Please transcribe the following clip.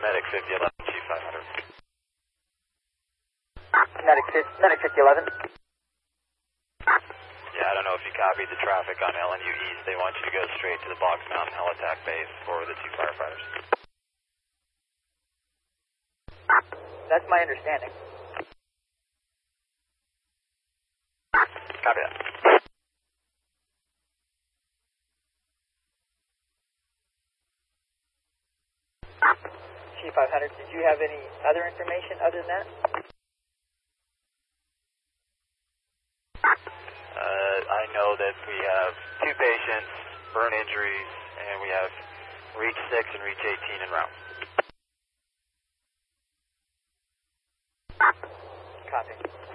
Medic 5011, Chief 500. Medic, Medic 5011. Yeah, I don't know if you copied the traffic on LNU East. They want you to go straight to the Boggs Mountain Helitack base for the two firefighters. That's my understanding. Copy that. Chief 500, did you have any other information other than that? Uh, I know that we have two patients, burn injuries, and we have Reach 6 and Reach 18 en route. Copy.